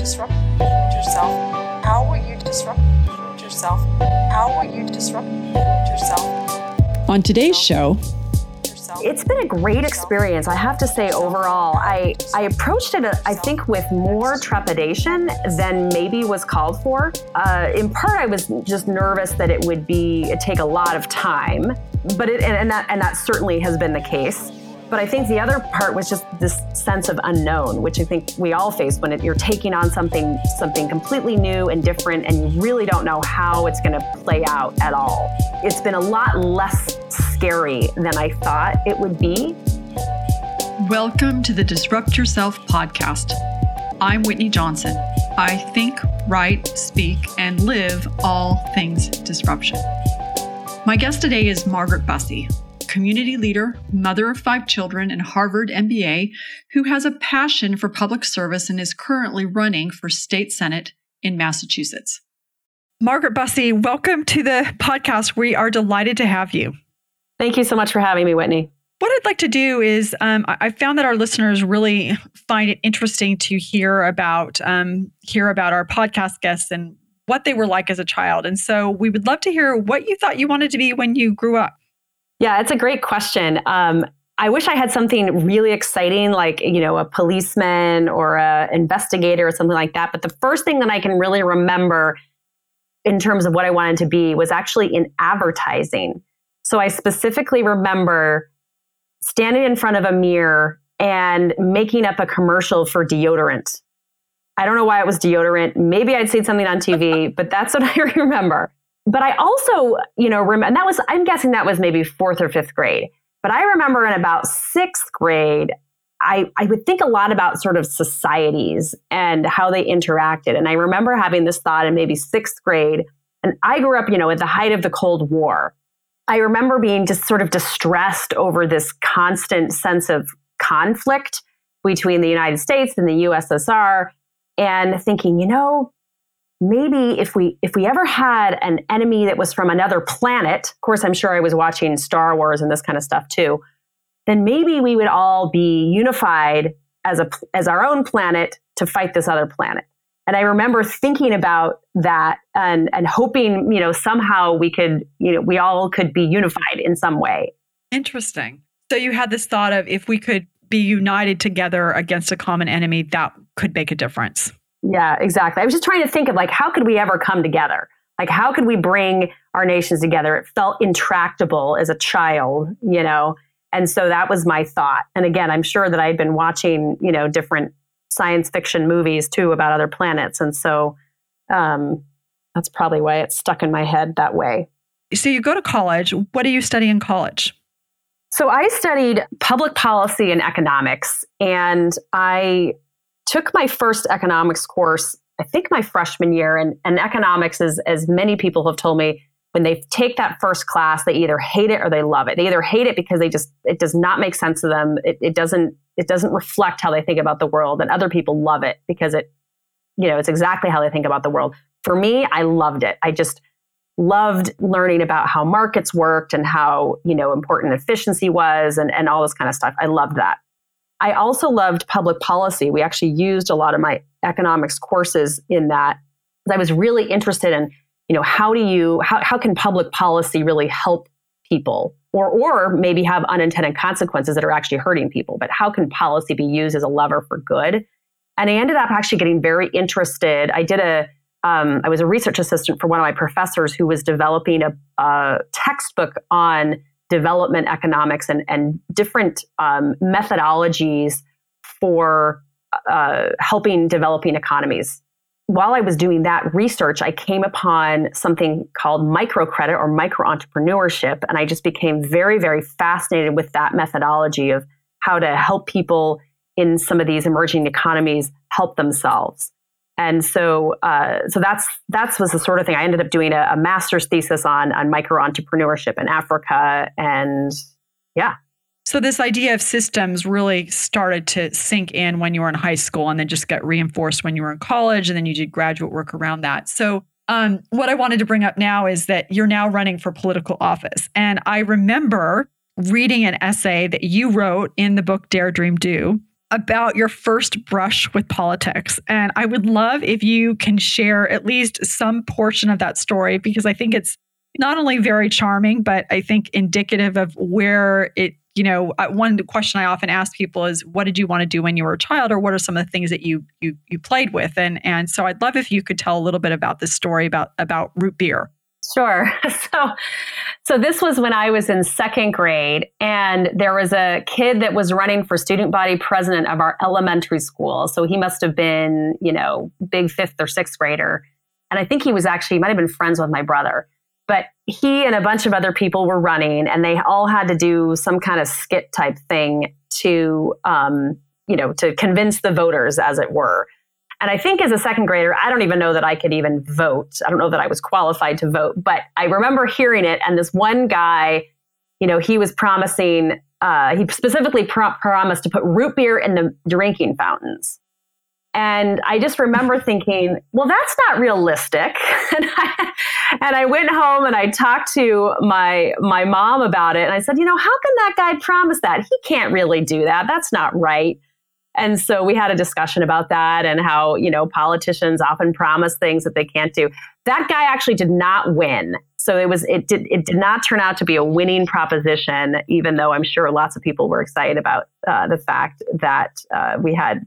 disrupt yourself? How will you disrupt yourself? How will you disrupt yourself? On today's show, it's been a great experience. I have to say, overall, I, I approached it, I think, with more trepidation than maybe was called for. Uh, in part, I was just nervous that it would be take a lot of time, but it and, and that and that certainly has been the case. But I think the other part was just this sense of unknown, which I think we all face when it, you're taking on something something completely new and different, and you really don't know how it's going to play out at all. It's been a lot less scary than I thought it would be. Welcome to the Disrupt Yourself podcast. I'm Whitney Johnson. I think, write, speak, and live all things disruption. My guest today is Margaret Busse, community leader, mother of five children, and Harvard MBA, who has a passion for public service and is currently running for state senate in Massachusetts. Margaret Busse, welcome to the podcast. We are delighted to have you. Thank you so much for having me, Whitney. What I'd like to do is, um, I found that our listeners really find it interesting to hear about um, hear about our podcast guests and what they were like as a child. And so, we would love to hear what you thought you wanted to be when you grew up. Yeah, it's a great question. Um, I wish I had something really exciting, like you know, a policeman or a investigator or something like that. But the first thing that I can really remember in terms of what I wanted to be was actually in advertising. So I specifically remember standing in front of a mirror and making up a commercial for deodorant. I don't know why it was deodorant. Maybe I'd seen something on TV, but that's what I remember but I also, you know, remember, and that was, I'm guessing that was maybe fourth or fifth grade. But I remember in about sixth grade, I, I would think a lot about sort of societies and how they interacted. And I remember having this thought in maybe sixth grade. And I grew up, you know, at the height of the Cold War. I remember being just sort of distressed over this constant sense of conflict between the United States and the USSR and thinking, you know, maybe if we if we ever had an enemy that was from another planet of course i'm sure i was watching star wars and this kind of stuff too then maybe we would all be unified as a as our own planet to fight this other planet. And i remember thinking about that and and hoping you know somehow we could you know we all could be unified in some way. Interesting. So you had this thought of if we could be united together against a common enemy that could make a difference yeah, exactly. I was just trying to think of like, how could we ever come together? Like, how could we bring our nations together? It felt intractable as a child, you know? And so that was my thought. And again, I'm sure that I'd been watching, you know, different science fiction movies too about other planets. And so um, that's probably why it stuck in my head that way. So you go to college. What do you study in college? So I studied public policy and economics. And I took my first economics course, I think my freshman year, and, and economics is, as many people have told me, when they take that first class, they either hate it or they love it. They either hate it because they just it does not make sense to them. It, it doesn't it doesn't reflect how they think about the world, and other people love it because it, you know, it's exactly how they think about the world. For me, I loved it. I just loved learning about how markets worked and how you know important efficiency was and, and all this kind of stuff. I loved that. I also loved public policy. We actually used a lot of my economics courses in that. I was really interested in, you know, how do you how, how can public policy really help people or or maybe have unintended consequences that are actually hurting people, but how can policy be used as a lever for good? And I ended up actually getting very interested. I did a um, I was a research assistant for one of my professors who was developing a, a textbook on development economics and, and different um, methodologies for uh, helping developing economies. While I was doing that research, I came upon something called microcredit or micro entrepreneurship. And I just became very, very fascinated with that methodology of how to help people in some of these emerging economies help themselves and so uh, so that's that's was the sort of thing I ended up doing a, a master's thesis on on micro entrepreneurship in Africa and yeah. So this idea of systems really started to sink in when you were in high school and then just got reinforced when you were in college and then you did graduate work around that. So um, what I wanted to bring up now is that you're now running for political office. And I remember reading an essay that you wrote in the book Dare Dream Do about your first brush with politics. And I would love if you can share at least some portion of that story because I think it's not only very charming, but I think indicative of where it, you know, uh, one question I often ask people is, what did you want to do when you were a child, or what are some of the things that you you you played with? And and so I'd love if you could tell a little bit about this story about about root beer. Sure. So, so this was when I was in second grade, and there was a kid that was running for student body president of our elementary school. So he must have been, you know, big fifth or sixth grader, and I think he was actually he might have been friends with my brother. But he and a bunch of other people were running, and they all had to do some kind of skit type thing to, um, you know, to convince the voters, as it were. And I think as a second grader, I don't even know that I could even vote. I don't know that I was qualified to vote, but I remember hearing it. And this one guy, you know, he was promising, uh, he specifically pro- promised to put root beer in the drinking fountains. And I just remember thinking, well, that's not realistic. and, I, and I went home and I talked to my my mom about it. And I said, you know, how can that guy promise that? He can't really do that. That's not right. And so we had a discussion about that and how, you know, politicians often promise things that they can't do. That guy actually did not win. So it was it did it did not turn out to be a winning proposition, even though I'm sure lots of people were excited about uh, the fact that uh, we had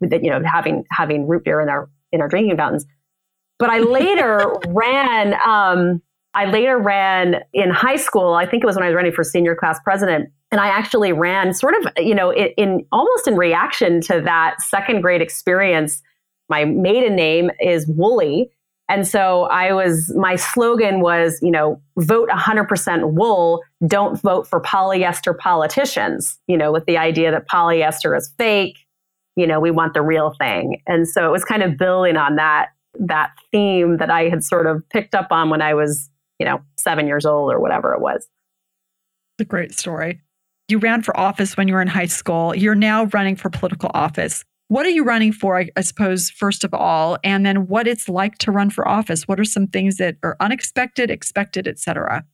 that you know having having root beer in our in our drinking fountains. But I later ran. Um, I later ran in high school. I think it was when I was running for senior class president and I actually ran sort of, you know, in, in, almost in reaction to that second grade experience. My maiden name is Woolly. And so I was, my slogan was, you know, vote 100% wool, don't vote for polyester politicians, you know, with the idea that polyester is fake, you know, we want the real thing. And so it was kind of building on that, that theme that I had sort of picked up on when I was, you know, seven years old or whatever it was. It's a great story. You ran for office when you were in high school. You're now running for political office. What are you running for, I, I suppose, first of all? And then what it's like to run for office? What are some things that are unexpected, expected, et cetera?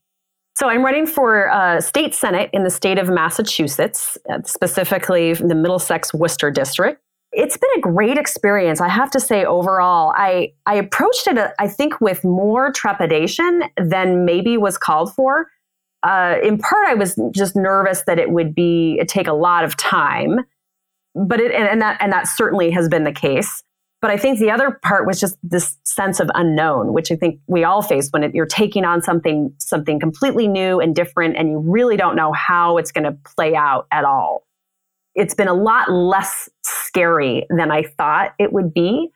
So I'm running for uh, state senate in the state of Massachusetts, uh, specifically the Middlesex Worcester district. It's been a great experience. I have to say, overall, I I approached it, uh, I think, with more trepidation than maybe was called for uh, in part, I was just nervous that it would be take a lot of time, but it and, and that and that certainly has been the case. But I think the other part was just this sense of unknown, which I think we all face when it, you're taking on something something completely new and different, and you really don't know how it's going to play out at all. It's been a lot less scary than I thought it would be.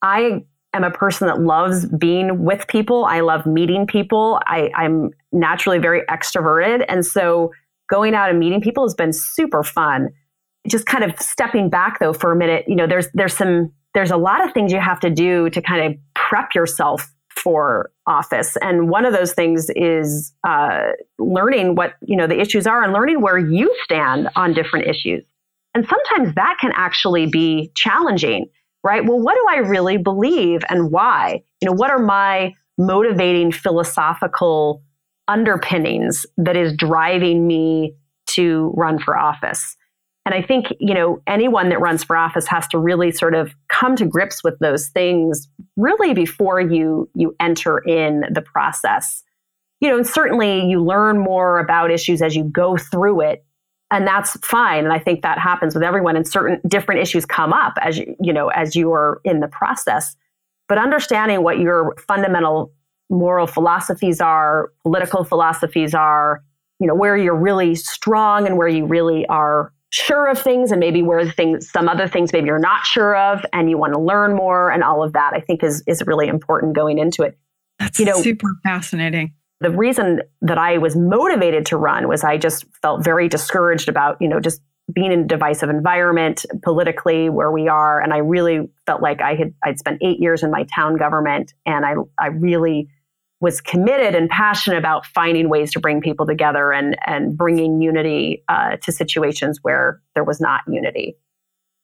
I am a person that loves being with people. I love meeting people. I, I'm naturally very extroverted. And so going out and meeting people has been super fun. Just kind of stepping back though for a minute, you know, there's there's some there's a lot of things you have to do to kind of prep yourself for office. And one of those things is uh, learning what you know the issues are and learning where you stand on different issues. And sometimes that can actually be challenging right? Well, what do I really believe and why? You know, what are my motivating philosophical underpinnings that is driving me to run for office? And I think, you know, anyone that runs for office has to really sort of come to grips with those things really before you you enter in the process. You know, and certainly you learn more about issues as you go through it and that's fine and i think that happens with everyone and certain different issues come up as you you know as you are in the process but understanding what your fundamental moral philosophies are political philosophies are you know where you're really strong and where you really are sure of things and maybe where the things some other things maybe you're not sure of and you want to learn more and all of that i think is is really important going into it that's you know super fascinating the reason that I was motivated to run was I just felt very discouraged about, you know, just being in a divisive environment politically where we are. And I really felt like I had, I'd spent eight years in my town government and I, I really was committed and passionate about finding ways to bring people together and, and bringing unity uh, to situations where there was not unity.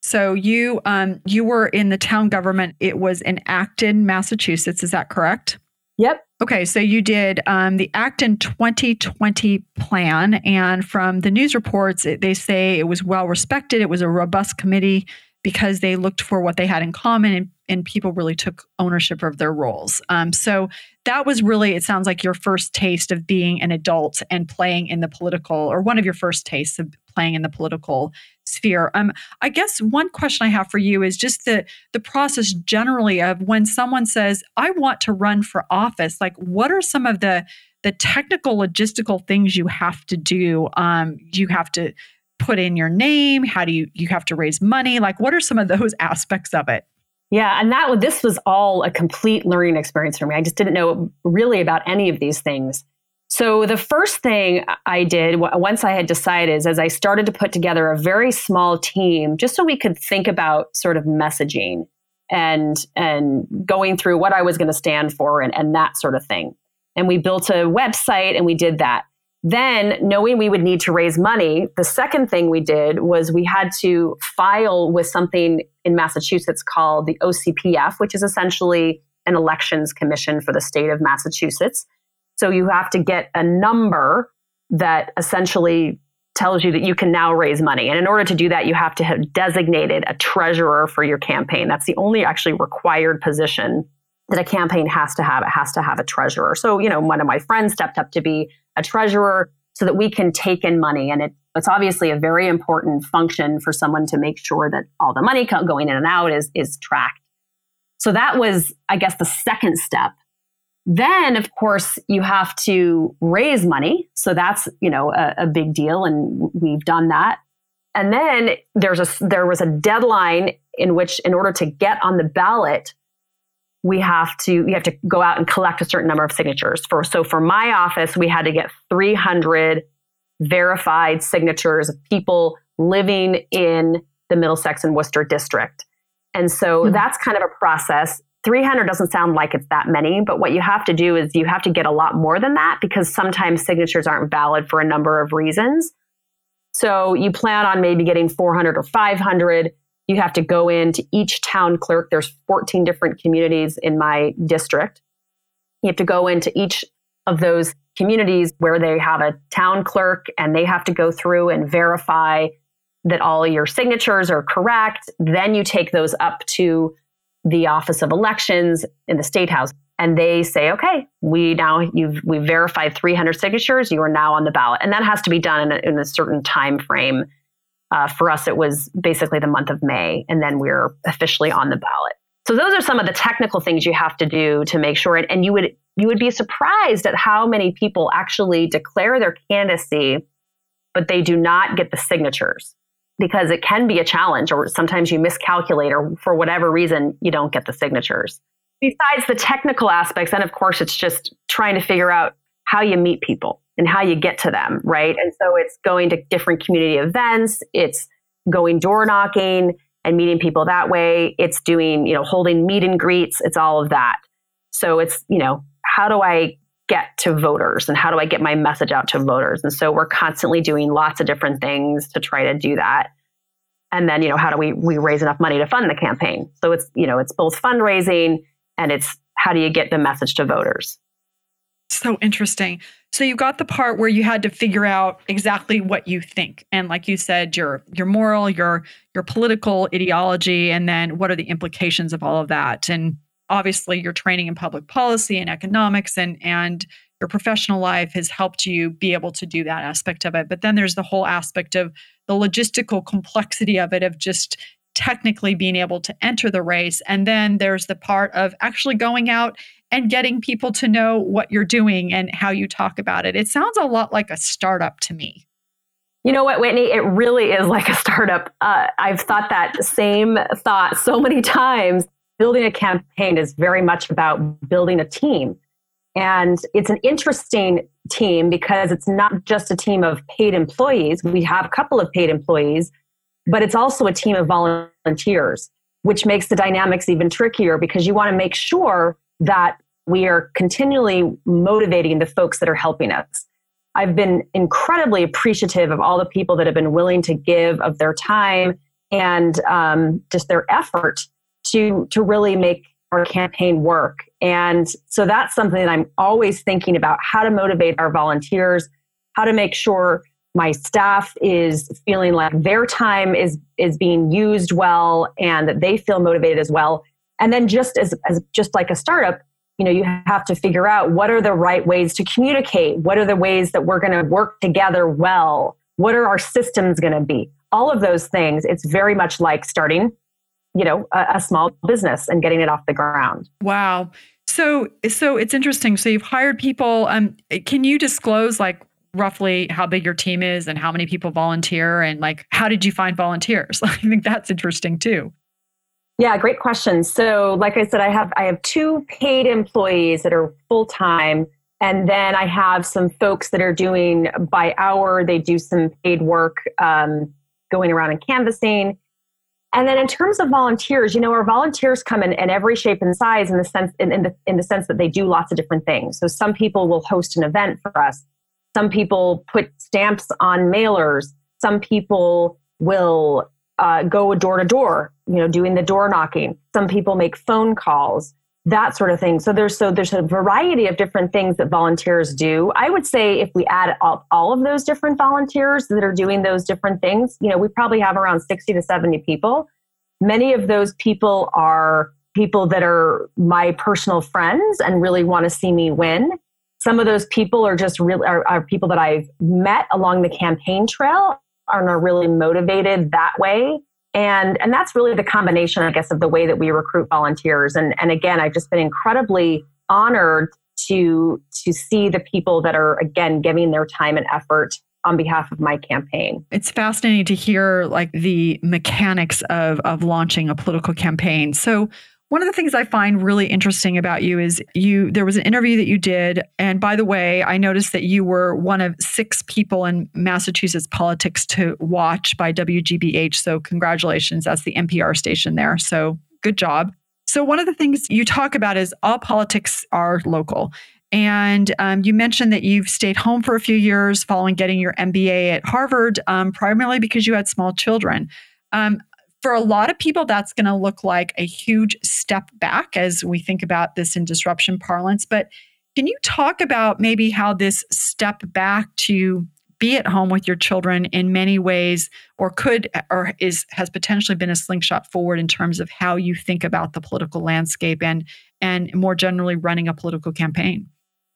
So you um, you were in the town government. It was in Acton, Massachusetts. Is that correct? Yep. Okay, so you did um, the Acton 2020 plan, and from the news reports, it, they say it was well respected. It was a robust committee because they looked for what they had in common and, and people really took ownership of their roles. Um, so that was really, it sounds like your first taste of being an adult and playing in the political, or one of your first tastes of playing in the political sphere. Um, I guess one question I have for you is just the the process generally of when someone says, "I want to run for office." Like, what are some of the the technical logistical things you have to do? Um, you have to put in your name. How do you you have to raise money? Like, what are some of those aspects of it? Yeah, and that this was all a complete learning experience for me. I just didn't know really about any of these things. So the first thing I did once I had decided is as I started to put together a very small team just so we could think about sort of messaging and and going through what I was going to stand for and, and that sort of thing. And we built a website and we did that. Then, knowing we would need to raise money, the second thing we did was we had to file with something in Massachusetts called the OCPF, which is essentially an elections commission for the state of Massachusetts. So you have to get a number that essentially tells you that you can now raise money. And in order to do that, you have to have designated a treasurer for your campaign. That's the only actually required position that a campaign has to have. It has to have a treasurer. So, you know, one of my friends stepped up to be a treasurer so that we can take in money. And it, it's obviously a very important function for someone to make sure that all the money going in and out is, is tracked. So that was, I guess, the second step then, of course, you have to raise money. So that's, you know, a, a big deal. And we've done that. And then there's a, there was a deadline in which, in order to get on the ballot, we have to you have to go out and collect a certain number of signatures for so for my office we had to get 300 verified signatures of people living in the middlesex and worcester district and so mm-hmm. that's kind of a process 300 doesn't sound like it's that many, but what you have to do is you have to get a lot more than that because sometimes signatures aren't valid for a number of reasons. So you plan on maybe getting 400 or 500. You have to go into each town clerk. There's 14 different communities in my district. You have to go into each of those communities where they have a town clerk and they have to go through and verify that all your signatures are correct. Then you take those up to the Office of Elections in the State House, and they say, "Okay, we now you've we verified 300 signatures. You are now on the ballot," and that has to be done in a, in a certain time frame. Uh, for us, it was basically the month of May, and then we're officially on the ballot. So those are some of the technical things you have to do to make sure. And, and you would you would be surprised at how many people actually declare their candidacy, but they do not get the signatures because it can be a challenge or sometimes you miscalculate or for whatever reason you don't get the signatures. Besides the technical aspects, and of course it's just trying to figure out how you meet people and how you get to them, right? And so it's going to different community events, it's going door knocking and meeting people that way, it's doing, you know, holding meet and greets, it's all of that. So it's, you know, how do I get to voters and how do I get my message out to voters? And so we're constantly doing lots of different things to try to do that. And then, you know, how do we we raise enough money to fund the campaign? So it's, you know, it's both fundraising and it's how do you get the message to voters? So interesting. So you got the part where you had to figure out exactly what you think. And like you said, your your moral, your your political ideology, and then what are the implications of all of that? And obviously your training in public policy and economics and and your professional life has helped you be able to do that aspect of it but then there's the whole aspect of the logistical complexity of it of just technically being able to enter the race and then there's the part of actually going out and getting people to know what you're doing and how you talk about it it sounds a lot like a startup to me you know what, Whitney? It really is like a startup. Uh, I've thought that same thought so many times building a campaign is very much about building a team. And it's an interesting team because it's not just a team of paid employees. We have a couple of paid employees, but it's also a team of volunteers, which makes the dynamics even trickier because you want to make sure that we are continually motivating the folks that are helping us. I've been incredibly appreciative of all the people that have been willing to give of their time and um, just their effort to to really make our campaign work And so that's something that I'm always thinking about how to motivate our volunteers, how to make sure my staff is feeling like their time is is being used well and that they feel motivated as well. And then just as, as just like a startup, you know, you have to figure out what are the right ways to communicate? What are the ways that we're going to work together well? What are our systems going to be? All of those things, it's very much like starting, you know, a, a small business and getting it off the ground. Wow. So, so it's interesting. So you've hired people. Um, can you disclose like roughly how big your team is and how many people volunteer and like how did you find volunteers? I think that's interesting too. Yeah, great question. So, like I said, I have I have two paid employees that are full time, and then I have some folks that are doing by hour. They do some paid work, um, going around and canvassing. And then in terms of volunteers, you know, our volunteers come in, in every shape and size in the sense in, in the in the sense that they do lots of different things. So some people will host an event for us. Some people put stamps on mailers. Some people will uh, go door to door, you know, doing the door knocking. Some people make phone calls, that sort of thing. So there's so there's a variety of different things that volunteers do. I would say if we add all, all of those different volunteers that are doing those different things, you know, we probably have around 60 to 70 people. Many of those people are people that are my personal friends and really want to see me win. Some of those people are just really are, are people that I've met along the campaign trail and are really motivated that way. And and that's really the combination, I guess, of the way that we recruit volunteers. And and again, I've just been incredibly honored to to see the people that are again giving their time and effort on behalf of my campaign. It's fascinating to hear like the mechanics of of launching a political campaign. So one of the things I find really interesting about you is you there was an interview that you did and by the way, I noticed that you were one of 6 people in Massachusetts politics to watch by WGBH, so congratulations. That's the NPR station there. So good job. So one of the things you talk about is all politics are local. And um, you mentioned that you've stayed home for a few years following getting your MBA at Harvard, um, primarily because you had small children. Um, for a lot of people, that's going to look like a huge step back as we think about this in disruption parlance. But can you talk about maybe how this step back to be at home with your children in many ways or could or is has potentially been a slingshot forward in terms of how you think about the political landscape and and more generally running a political campaign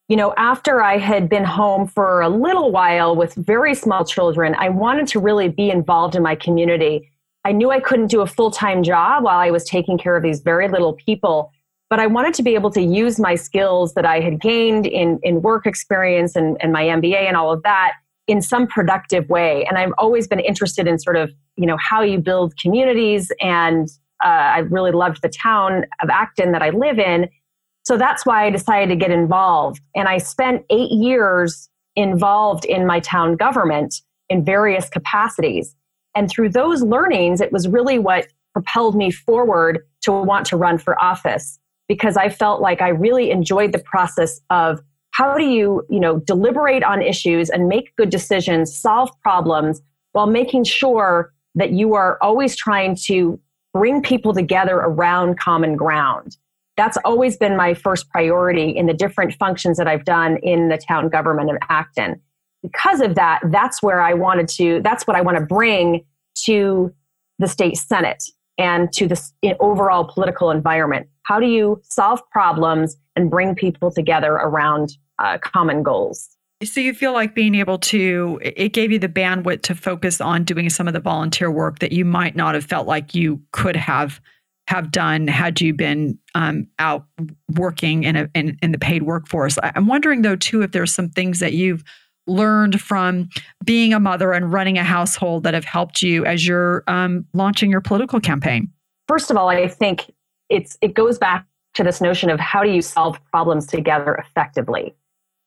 you know, after I had been home for a little while with very small children, I wanted to really be involved in my community. I knew I couldn't do a full time job while I was taking care of these very little people, but I wanted to be able to use my skills that I had gained in, in work experience and, and my MBA and all of that in some productive way. And I've always been interested in sort of, you know, how you build communities. And uh, I really loved the town of Acton that I live in. So that's why I decided to get involved. And I spent eight years involved in my town government in various capacities. And through those learnings, it was really what propelled me forward to want to run for office because I felt like I really enjoyed the process of how do you, you know, deliberate on issues and make good decisions, solve problems while making sure that you are always trying to bring people together around common ground. That's always been my first priority in the different functions that I've done in the town government of Acton because of that, that's where I wanted to, that's what I want to bring to the state Senate and to the overall political environment. How do you solve problems and bring people together around uh, common goals? So you feel like being able to, it gave you the bandwidth to focus on doing some of the volunteer work that you might not have felt like you could have have done had you been um, out working in, a, in in the paid workforce. I'm wondering though too if there's some things that you've learned from being a mother and running a household that have helped you as you're um, launching your political campaign? First of all, I think it's it goes back to this notion of how do you solve problems together effectively,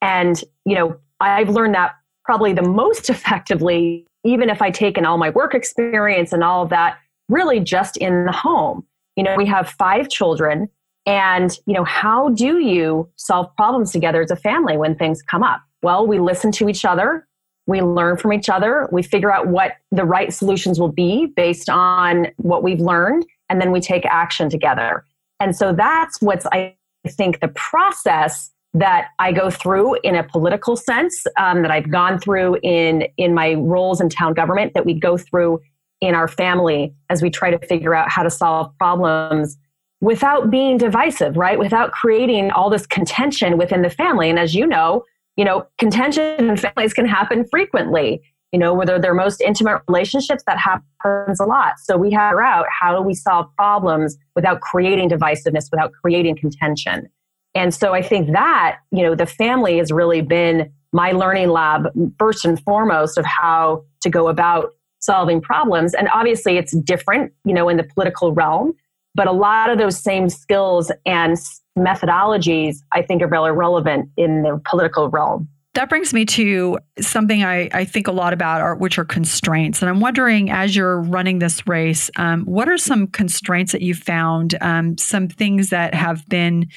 and you know I've learned that probably the most effectively, even if I take in all my work experience and all of that, really just in the home. You know, we have five children, and you know how do you solve problems together as a family when things come up? Well, we listen to each other, we learn from each other, we figure out what the right solutions will be based on what we've learned, and then we take action together. And so that's what's, I think the process that I go through in a political sense, um, that I've gone through in in my roles in town government, that we go through in our family as we try to figure out how to solve problems without being divisive, right? Without creating all this contention within the family. And as you know, you know, contention in families can happen frequently. You know, whether they're most intimate relationships, that happens a lot. So we have out how do we solve problems without creating divisiveness, without creating contention. And so I think that, you know, the family has really been my learning lab first and foremost of how to go about solving problems. And obviously it's different, you know, in the political realm, but a lot of those same skills and methodologies I think are really relevant in the political realm. That brings me to something I, I think a lot about, are, which are constraints. And I'm wondering, as you're running this race, um, what are some constraints that you found? Um, some things that have been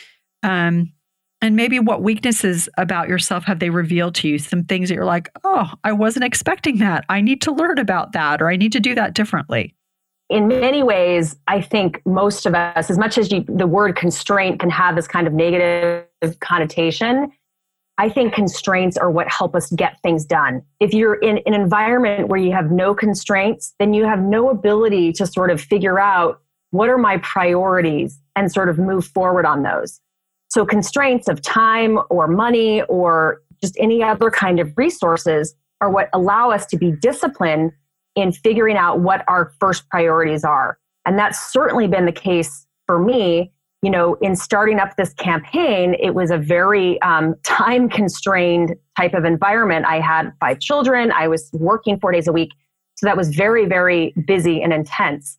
um, and maybe what weaknesses about yourself have they revealed to you? Some things that you're like, oh, I wasn't expecting that. I need to learn about that, or I need to do that differently. In many ways, I think most of us, as much as you, the word constraint can have this kind of negative connotation, I think constraints are what help us get things done. If you're in an environment where you have no constraints, then you have no ability to sort of figure out what are my priorities and sort of move forward on those. So constraints of time or money or just any other kind of resources are what allow us to be disciplined in figuring out what our first priorities are. And that's certainly been the case for me. You know, in starting up this campaign, it was a very um, time constrained type of environment. I had five children, I was working four days a week. So that was very, very busy and intense.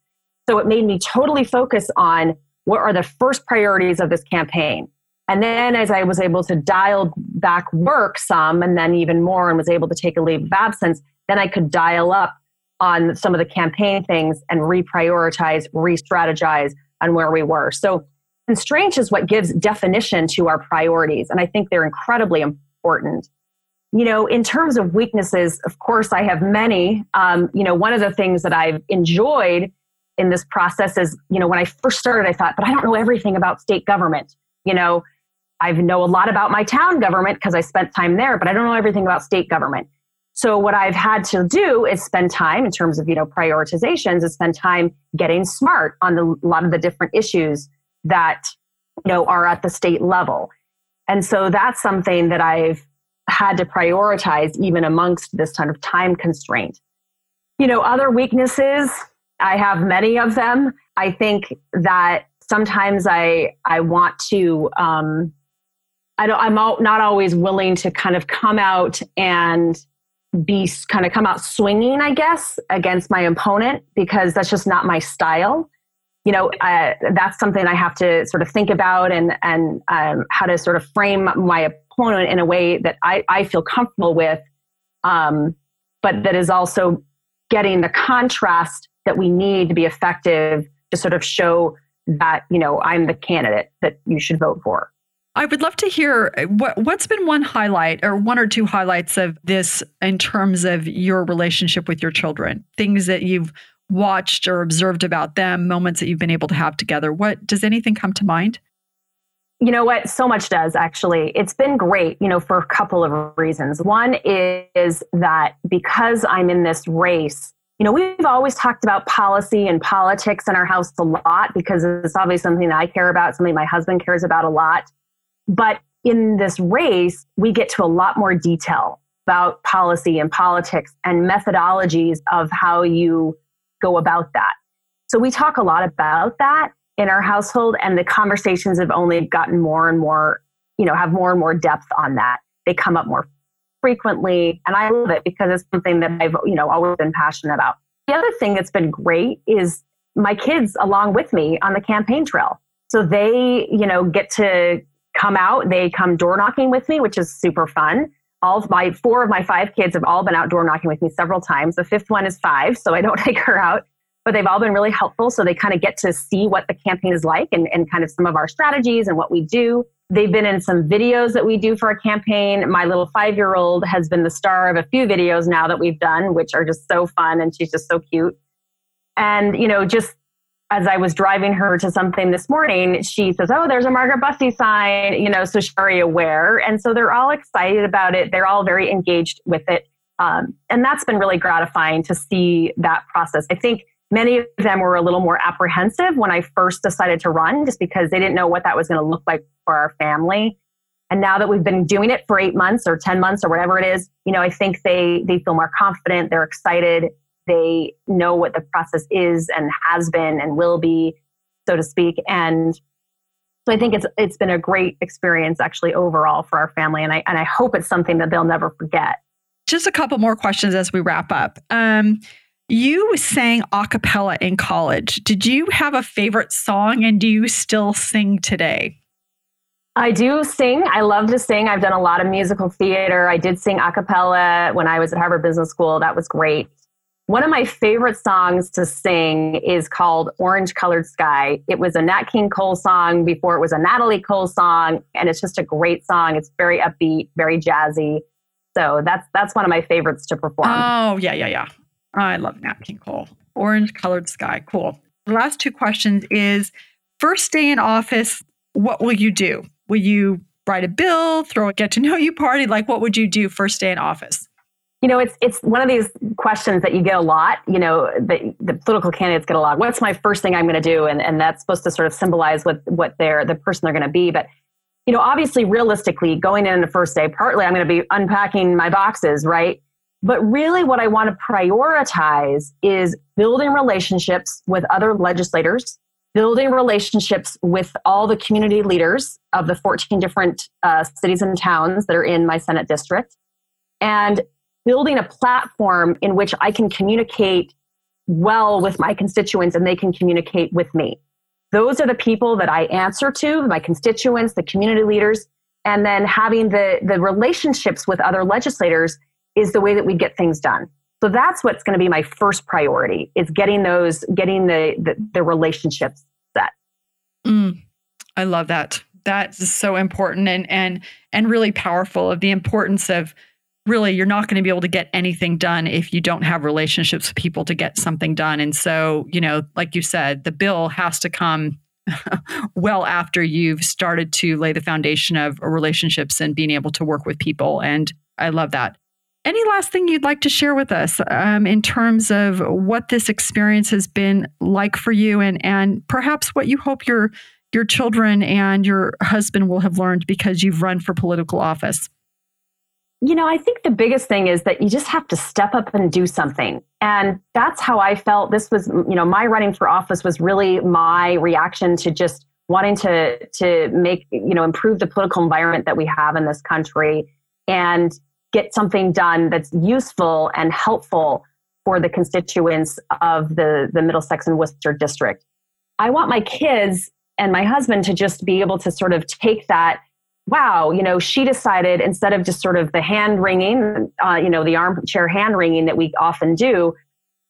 So it made me totally focus on what are the first priorities of this campaign. And then as I was able to dial back work some and then even more and was able to take a leave of absence, then I could dial up on some of the campaign things and reprioritize, re strategize on where we were. So constraints is what gives definition to our priorities. And I think they're incredibly important. You know, in terms of weaknesses, of course, I have many. Um, you know, one of the things that I've enjoyed in this process is, you know, when I first started, I thought, but I don't know everything about state government. You know, I know a lot about my town government because I spent time there, but I don't know everything about state government. So what I've had to do is spend time in terms of, you know, prioritizations is spend time getting smart on the, a lot of the different issues that, you know, are at the state level. And so that's something that I've had to prioritize even amongst this kind of time constraint. You know, other weaknesses, I have many of them. I think that sometimes I I want to um, I don't, I'm not always willing to kind of come out and be kind of come out swinging, I guess, against my opponent because that's just not my style. You know, uh, that's something I have to sort of think about and and um, how to sort of frame my opponent in a way that I, I feel comfortable with, um, but that is also getting the contrast that we need to be effective to sort of show that you know I'm the candidate that you should vote for. I would love to hear uh, what what's been one highlight or one or two highlights of this in terms of your relationship with your children. Things that you've watched or observed about them, moments that you've been able to have together. What does anything come to mind? You know what? So much does actually. It's been great, you know, for a couple of reasons. One is that because I'm in this race, you know, we've always talked about policy and politics in our house a lot because it's obviously something that I care about, something my husband cares about a lot. But in this race, we get to a lot more detail about policy and politics and methodologies of how you go about that. So we talk a lot about that in our household, and the conversations have only gotten more and more, you know, have more and more depth on that. They come up more frequently, and I love it because it's something that I've, you know, always been passionate about. The other thing that's been great is my kids along with me on the campaign trail. So they, you know, get to come out. They come door knocking with me, which is super fun. All of my four of my five kids have all been out door knocking with me several times. The fifth one is five, so I don't take her out. But they've all been really helpful. So they kind of get to see what the campaign is like and, and kind of some of our strategies and what we do. They've been in some videos that we do for a campaign. My little five year old has been the star of a few videos now that we've done, which are just so fun and she's just so cute. And, you know, just as I was driving her to something this morning, she says, Oh, there's a Margaret Busse sign, you know, so she's very aware. And so they're all excited about it. They're all very engaged with it. Um, and that's been really gratifying to see that process. I think many of them were a little more apprehensive when I first decided to run, just because they didn't know what that was going to look like for our family. And now that we've been doing it for eight months or 10 months or whatever it is, you know, I think they, they feel more confident. They're excited they know what the process is and has been and will be, so to speak. And so I think it's it's been a great experience actually overall for our family, and I and I hope it's something that they'll never forget. Just a couple more questions as we wrap up. Um, you sang a cappella in college. Did you have a favorite song, and do you still sing today? I do sing. I love to sing. I've done a lot of musical theater. I did sing a cappella when I was at Harvard Business School. That was great. One of my favorite songs to sing is called Orange Colored Sky. It was a Nat King Cole song before it was a Natalie Cole song, and it's just a great song. It's very upbeat, very jazzy. So that's that's one of my favorites to perform. Oh, yeah, yeah, yeah. I love Nat King Cole. Orange Colored Sky. Cool. The last two questions is first day in office, what will you do? Will you write a bill, throw a get to know you party? Like what would you do first day in office? You know, it's it's one of these questions that you get a lot. You know, the, the political candidates get a lot. What's my first thing I'm going to do? And and that's supposed to sort of symbolize what what they're the person they're going to be. But you know, obviously, realistically, going in the first day, partly I'm going to be unpacking my boxes, right? But really, what I want to prioritize is building relationships with other legislators, building relationships with all the community leaders of the 14 different uh, cities and towns that are in my Senate district, and building a platform in which I can communicate well with my constituents and they can communicate with me. Those are the people that I answer to, my constituents, the community leaders, and then having the, the relationships with other legislators is the way that we get things done. So that's what's going to be my first priority is getting those, getting the, the, the relationships set. Mm, I love that. That's so important and, and, and really powerful of the importance of really you're not going to be able to get anything done if you don't have relationships with people to get something done. And so, you know, like you said, the bill has to come well after you've started to lay the foundation of relationships and being able to work with people. And I love that. Any last thing you'd like to share with us um, in terms of what this experience has been like for you, and and perhaps what you hope your your children and your husband will have learned because you've run for political office? You know, I think the biggest thing is that you just have to step up and do something. And that's how I felt. This was, you know, my running for office was really my reaction to just wanting to to make, you know, improve the political environment that we have in this country and get something done that's useful and helpful for the constituents of the the Middlesex and Worcester district. I want my kids and my husband to just be able to sort of take that wow, you know, she decided instead of just sort of the hand wringing, uh, you know, the armchair hand wringing that we often do,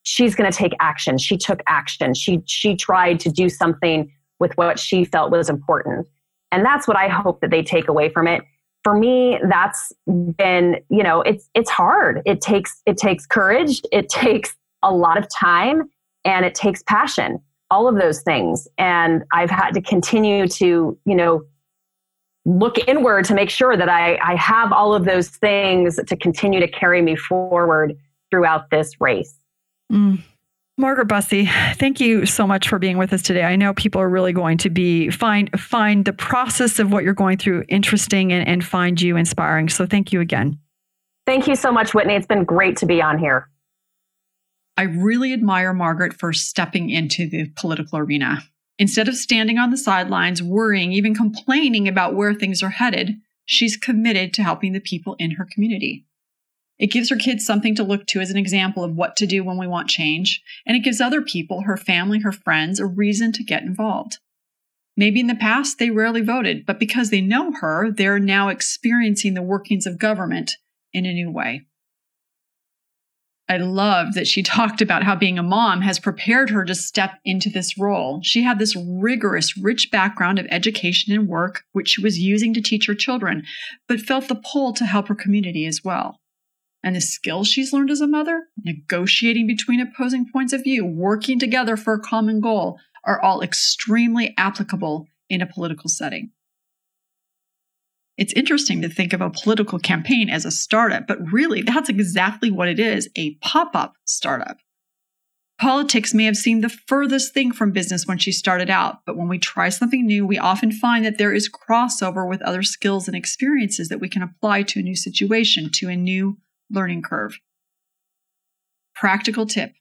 she's going to take action. She took action. She she tried to do something with what she felt was important, and that's what I hope that they take away from it. For me, that's been, you know, it's it's hard. It takes it takes courage. It takes a lot of time, and it takes passion. All of those things, and I've had to continue to, you know, look inward to make sure that I, I have all of those things to continue to carry me forward throughout this race. Mm. Margaret Busse, thank you so much for being with us today. I know people are really going to be find find the process of what you're going through interesting and, and find you inspiring. So thank you again. Thank you so much, Whitney. It's been great to be on here. I really admire Margaret for stepping into the political arena. Instead of standing on the sidelines, worrying, even complaining about where things are headed, she's committed to helping the people in her community. It gives her kids something to look to as an example of what to do when we want change, and it gives other people, her family, her friends, a reason to get involved. Maybe in the past they rarely voted, but because they know her, they're now experiencing the workings of government in a new way. I loved that she talked about how being a mom has prepared her to step into this role. She had this rigorous, rich background of education and work, which she was using to teach her children, but felt the pull to help her community as well. And the skills she's learned as a mother, negotiating between opposing points of view, working together for a common goal, are all extremely applicable in a political setting. It's interesting to think of a political campaign as a startup, but really that's exactly what it is a pop up startup. Politics may have seemed the furthest thing from business when she started out, but when we try something new, we often find that there is crossover with other skills and experiences that we can apply to a new situation, to a new learning curve. Practical tip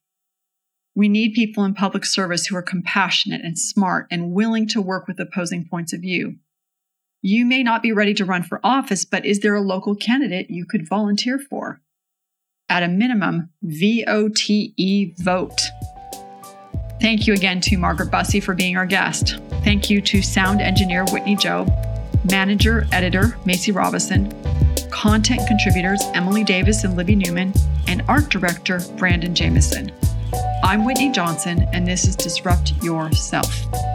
we need people in public service who are compassionate and smart and willing to work with opposing points of view. You may not be ready to run for office, but is there a local candidate you could volunteer for? At a minimum, VOTE vote. Thank you again to Margaret Bussey for being our guest. Thank you to sound engineer Whitney Jobe, manager, editor Macy Robison, content contributors Emily Davis and Libby Newman, and art director Brandon Jameson. I'm Whitney Johnson, and this is Disrupt Yourself.